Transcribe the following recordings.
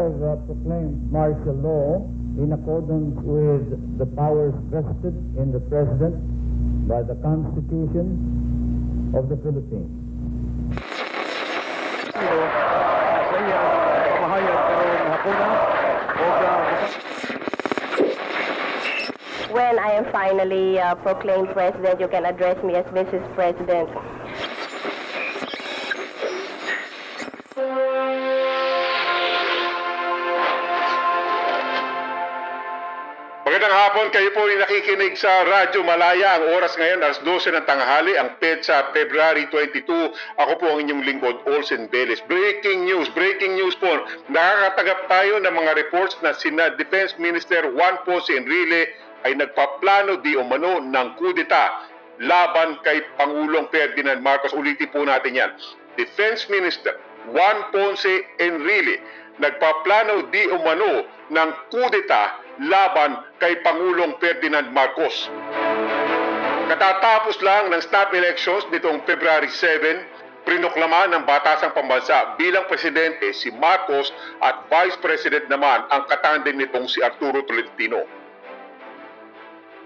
Uh, proclaimed martial law in accordance with the powers vested in the President by the Constitution of the Philippines. When I am finally uh, proclaimed president, you can address me as Mrs. President. Hapon, kayo po ay nakikinig sa Radyo Malaya. Ang oras ngayon, alas 12 ng tanghali, ang petsa February 22. Ako po ang inyong lingkod, Olsen Beles. Breaking news, breaking news po. Nakakatagap tayo ng mga reports na sina Defense Minister Juan Ponce Enrile ay nagpaplano di umano ng kudeta laban kay Pangulong Ferdinand Marcos. Ulitin po natin yan. Defense Minister Juan Ponce Enrile nagpaplano di umano ng kudeta laban kay Pangulong Ferdinand Marcos. Katatapos lang ng snap elections nitong February 7, prinoklama ng Batasang Pambansa bilang presidente si Marcos at vice president naman ang katandem nitong si Arturo Tolentino.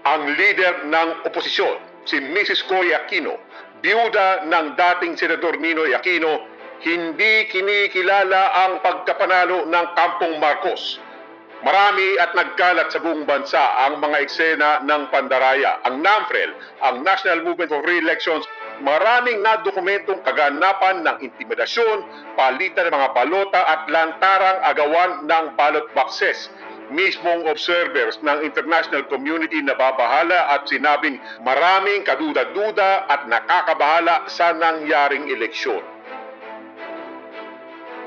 Ang leader ng oposisyon, si Mrs. Coy Aquino, biyuda ng dating Senador Ninoy Aquino, hindi kinikilala ang pagkapanalo ng Kampong Marcos. Marami at nagkalat sa buong bansa ang mga eksena ng pandaraya. Ang NAMFREL, ang National Movement for Free Elections, maraming nadokumentong kaganapan ng intimidasyon, palitan ng mga balota at lantarang agawan ng ballot boxes. Mismong observers ng international community na babahala at sinabing maraming kaduda-duda at nakakabahala sa nangyaring eleksyon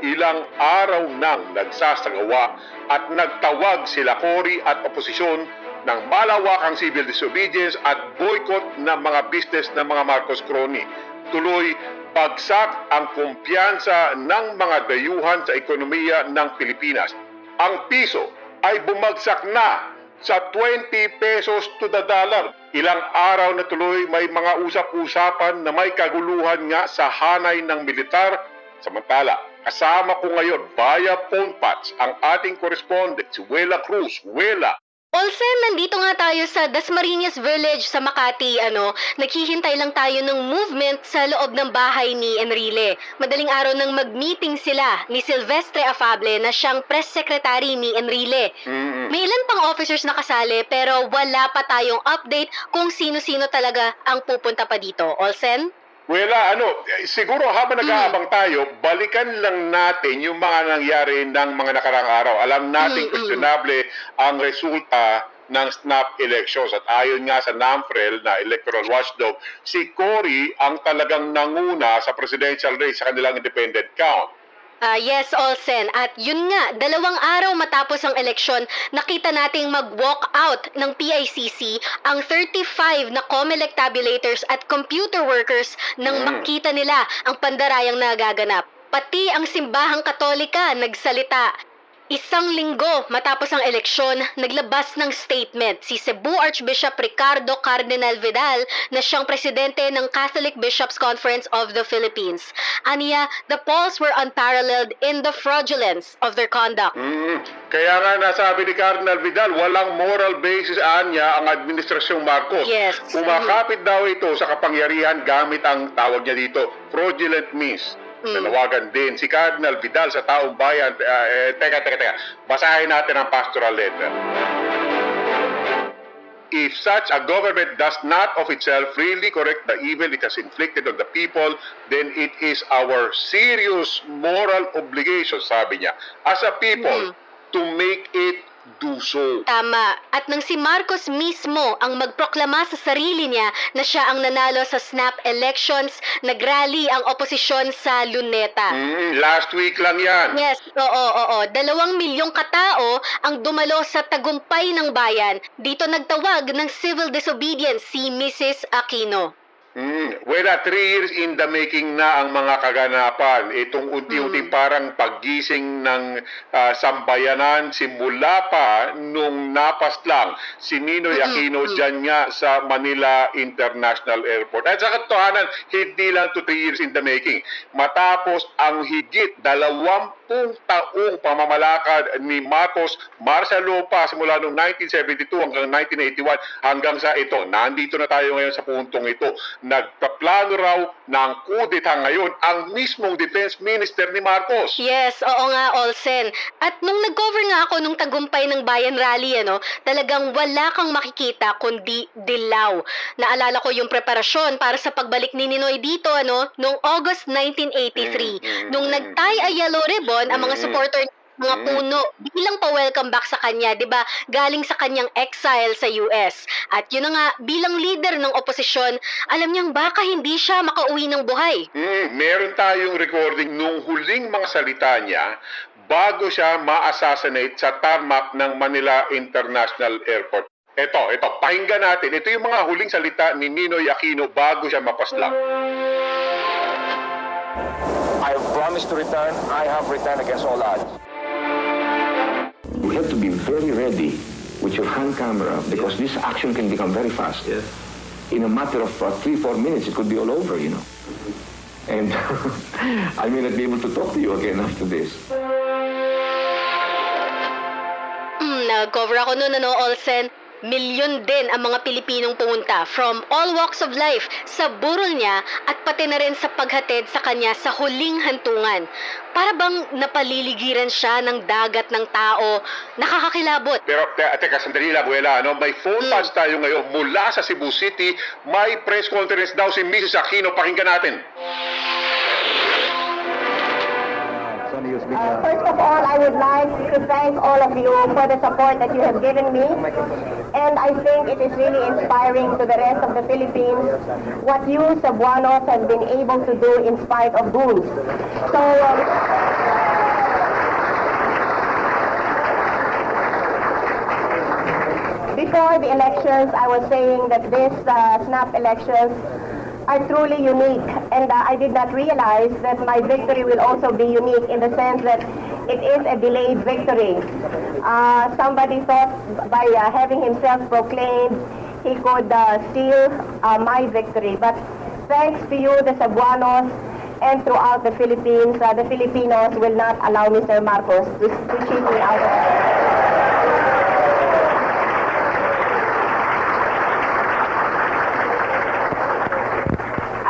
ilang araw nang nagsasagawa at nagtawag sila Cory at oposisyon ng malawakang civil disobedience at boycott ng mga business ng mga Marcos crony. Tuloy, bagsak ang kumpiyansa ng mga dayuhan sa ekonomiya ng Pilipinas. Ang piso ay bumagsak na sa 20 pesos to the dollar. Ilang araw na tuloy may mga usap-usapan na may kaguluhan nga sa hanay ng militar. Samantala, kasama ko ngayon via phone patch ang ating correspondent si Wela Cruz. Wela, Olsen, nandito nga tayo sa Dasmariñas Village sa Makati. Ano, naghihintay lang tayo ng movement sa loob ng bahay ni Enrile. Madaling araw nang mag-meeting sila ni Silvestre Afable na siyang press secretary ni Enrile. mm, May ilan pang officers na kasali pero wala pa tayong update kung sino-sino talaga ang pupunta pa dito. Olsen? Wela, ano, siguro habang nag-aabang tayo, balikan lang natin yung mga nangyari ng mga nakarang araw. Alam natin Mm, mm. questionable ang resulta ng snap elections at ayon nga sa NAMFREL na electoral watchdog, si Cory ang talagang nanguna sa presidential race sa kanilang independent count. Ah, yes, Olsen. At yun nga, dalawang araw matapos ang eleksyon, nakita nating mag-walk out ng PICC ang 35 na COMELEC tabulators at computer workers nang Mm. makita nila ang pandarayang nagaganap. Pati ang simbahang katolika nagsalita. Isang linggo matapos ang eleksyon, naglabas ng statement si Cebu Archbishop Ricardo Cardinal Vidal na siyang presidente ng Catholic Bishops Conference of the Philippines. Aniya, the polls were unparalleled in the fraudulence of their conduct. Mm, kaya nga nasabi ni Cardinal Vidal, walang moral basis anya ang Administrasyong Marcos. Yes. Kumakapit daw ito sa kapangyarihan gamit ang tawag niya dito, fraudulent means. Mm. Nanawagan din si Cardinal Vidal sa taong bayan. Ah, eh, teka, teka, teka. Basahin natin ang pastoral letter. If such a government does not of itself freely correct the evil it has inflicted on the people, then it is our serious moral obligation, sabi niya, as a people, Mm. to make it do so. Tama. At nang si Marcos mismo ang magproklama sa sarili niya na siya ang nanalo sa snap elections, nagrally ang oposisyon sa Luneta. Mm, last week lang yan. Yes, oo, oo. Dalawang milyong katao ang dumalo sa tagumpay ng bayan. Dito nagtawag ng civil disobedience si Mrs. Aquino. Mm, wala, three years in the making na ang mga kaganapan. Itong unti-unti parang paggising ng ah, sambayanan simula pa nung napas lang si Ninoy Aquino dyan nga sa Manila International Airport. At sa katotohanan, hindi lang to three years in the making. Matapos ang higit dalawampung taong pamamalakad ni Marcos Marcelo pa simula noong 1972 hanggang 1981 hanggang sa ito. Nandito na tayo ngayon sa puntong ito. Nagpaplano raw ng kudeta ngayon ang mismong defense minister ni Marcos. Yes, oo nga, Olsen. At nung nag-cover nga ako nung tagumpay ng Bayan Rally, ano, talagang wala kang makikita kundi dilaw. Naalala ko yung preparasyon para sa pagbalik ni Ninoy dito, ano, noong August 1983. Mm, mm, Nung mm. nagtie a yellow ribbon, ang mga supporter mga Mm. puno bilang pa-welcome back sa kanya, 'di ba? Galing sa kanyang exile sa US. At yun na nga, bilang leader ng oposisyon, alam niyang baka hindi siya makauwi ng buhay. Mm, meron tayong recording nung huling mga salita niya bago siya ma-assassinate sa tarmac ng Manila International Airport. Ito, ito, pakinggan natin. Ito yung mga huling salita ni Ninoy Aquino bago siya mapaslang. I have promised to return. I have returned against all odds. You have to be very ready with your hand camera because this action can become very fast. In a matter of uh, three, four minutes, it could be all over, you know. And I may not be able to talk to you again after this. Mm, nag-cover ako noon, ano, Olsen. Milyon din ang mga Pilipinong pumunta from all walks of life sa burol niya at pati na rin sa paghatid sa kanya sa huling hantungan. Para bang napaliligiran siya ng dagat ng tao, nakakakilabot. Pero, te, teka, sandali lang, Buela, ano? May phone patch tayo ngayon mula sa Cebu City. May press conference daw si Mrs. Aquino. Pakinggan natin. Uh, first of all, I would like to thank all of you for the support that you have given me. And I think it is really inspiring to the rest of the Philippines what you, Cebuanos, have been able to do in spite of goons. So, um, before the elections, I was saying that these uh, snap elections are truly unique, and uh, I did not realize that my victory will also be unique in the sense that it is a delayed victory. Uh, somebody thought by uh, having himself proclaimed he could uh, steal uh, my victory, but thanks to you, the Cebuanos, and throughout the Philippines, uh, the Filipinos will not allow Mr. Marcos to, to cheat me out of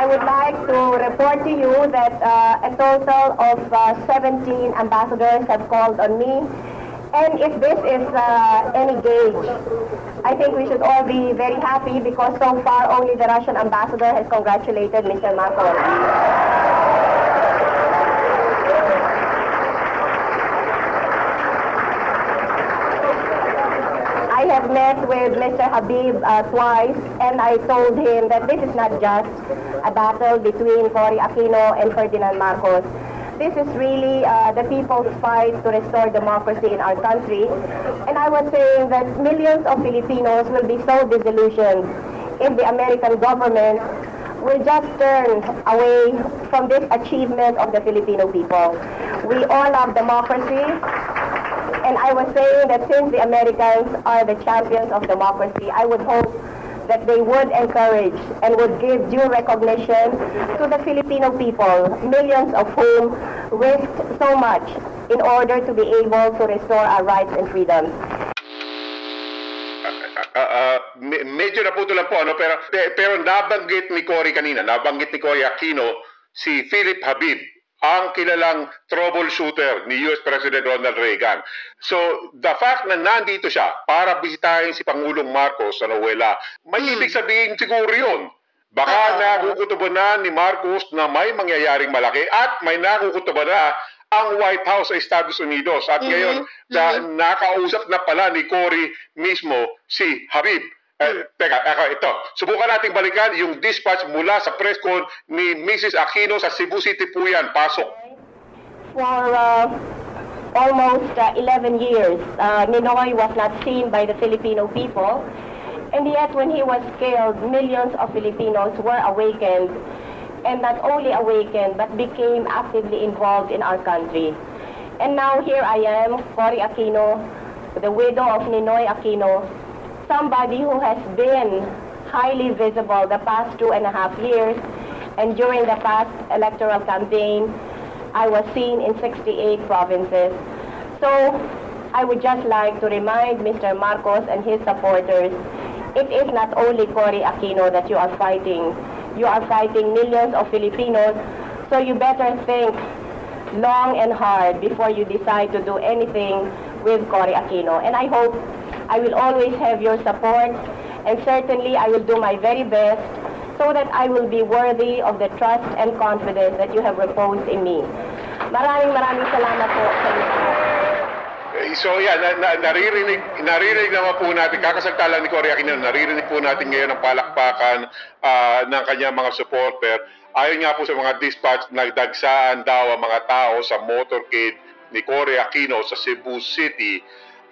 I would like to report to you that uh, a total of uh, 17 ambassadors have called on me. And if this is uh, any gauge, I think we should all be very happy because so far only the Russian ambassador has congratulated Mr. Marcos. I have met with Mr. Habib uh, twice, and I told him that this is not just a battle between Cory Aquino and Ferdinand Marcos. This is really uh, the people's fight to restore democracy in our country. And I was saying that millions of Filipinos will be so disillusioned if the American government will just turn away from this achievement of the Filipino people. We all love democracy. And I was saying that since the Americans are the champions of democracy, I would hope that they would encourage and would give due recognition to the Filipino people, millions of whom risked so much in order to be able to restore our rights and freedoms. Ah, ah, me- medyo naputo lang po, ano, pero, pe- pero nabanggit ni Cory kanina, nabanggit ni Cory Aquino si Philip Habib, ang kilalang troubleshooter ni US President Ronald Reagan. So, the fact na nandito siya para bisitahin si Pangulong Marcos sa Noela, may ibig sabihin siguro yun. Baka nakukutuban na ni Marcos na may mangyayaring malaki at may nakukutuban na ang White House sa Estados Unidos. At Mhm, ngayon, na, nakausap na pala ni Cory mismo si Habib. Eh, teka, ako, ito. Subukan nating balikan yung dispatch mula sa press con ni Mrs. Aquino sa Cebu City po yan. Pasok. For uh, almost uh, 11 years, uh, Ninoy was not seen by the Filipino people. And yet, when he was killed, millions of Filipinos were awakened. And not only awakened, but became actively involved in our country. And now here I am, Cory Aquino, the widow of Ninoy Aquino, somebody who has been highly visible the past two and a half years. And during the past electoral campaign, I was seen in 68 provinces. So I would just like to remind Mr. Marcos and his supporters, it is not only Cory Aquino that you are fighting. You are fighting millions of Filipinos, so you better think long and hard before you decide to do anything with Cory Aquino. And I hope I will always have your support, and certainly I will do my very best so that I will be worthy of the trust and confidence that you have reposed in me. Maraming maraming salamat po sa inyo. Eh, So yan, na, na, naririnig, naririnig naman po natin, kakasagta lang ni Cory Aquino, naririnig po natin ngayon ang palakpakan ah, ng kanyang mga supporter. Ayon nga po sa mga dispatch, nagdagsaan daw ang mga tao sa motorcade ni Cory Aquino sa Cebu City.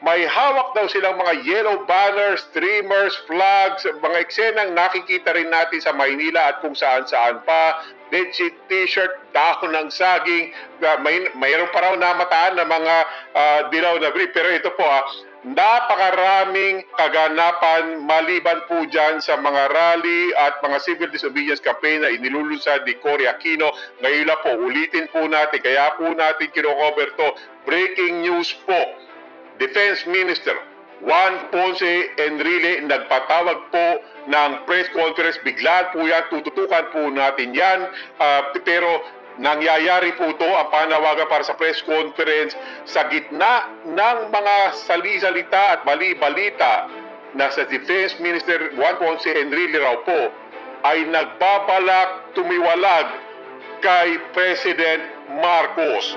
May hawak daw silang mga yellow banners, streamers, flags, mga eksenang nakikita rin natin sa Maynila at kung saan-saan pa. Bedsheet, t-shirt, dahon ng saging, uh, may, mayroon pa raw namataan na mga ah, dilaw na brief. Pero ito po, ah, napakaraming kaganapan maliban po dyan sa mga rally at mga civil disobedience campaign na inilulunsad ni Cory Aquino. Ngayon po, ulitin po natin, kaya po natin kinocover to. Breaking news po, Defense Minister Juan Ponce Enrile nagpatawag po ng press conference. Biglaan po yan, tututukan po natin yan. Ah, pero nangyayari po ito ang panawagan para sa press conference sa gitna ng mga sali-salita at bali-balita na sa Defense Minister Juan Ponce Enrile raw po ay nagbabalak tumiwalag kay President Marcos.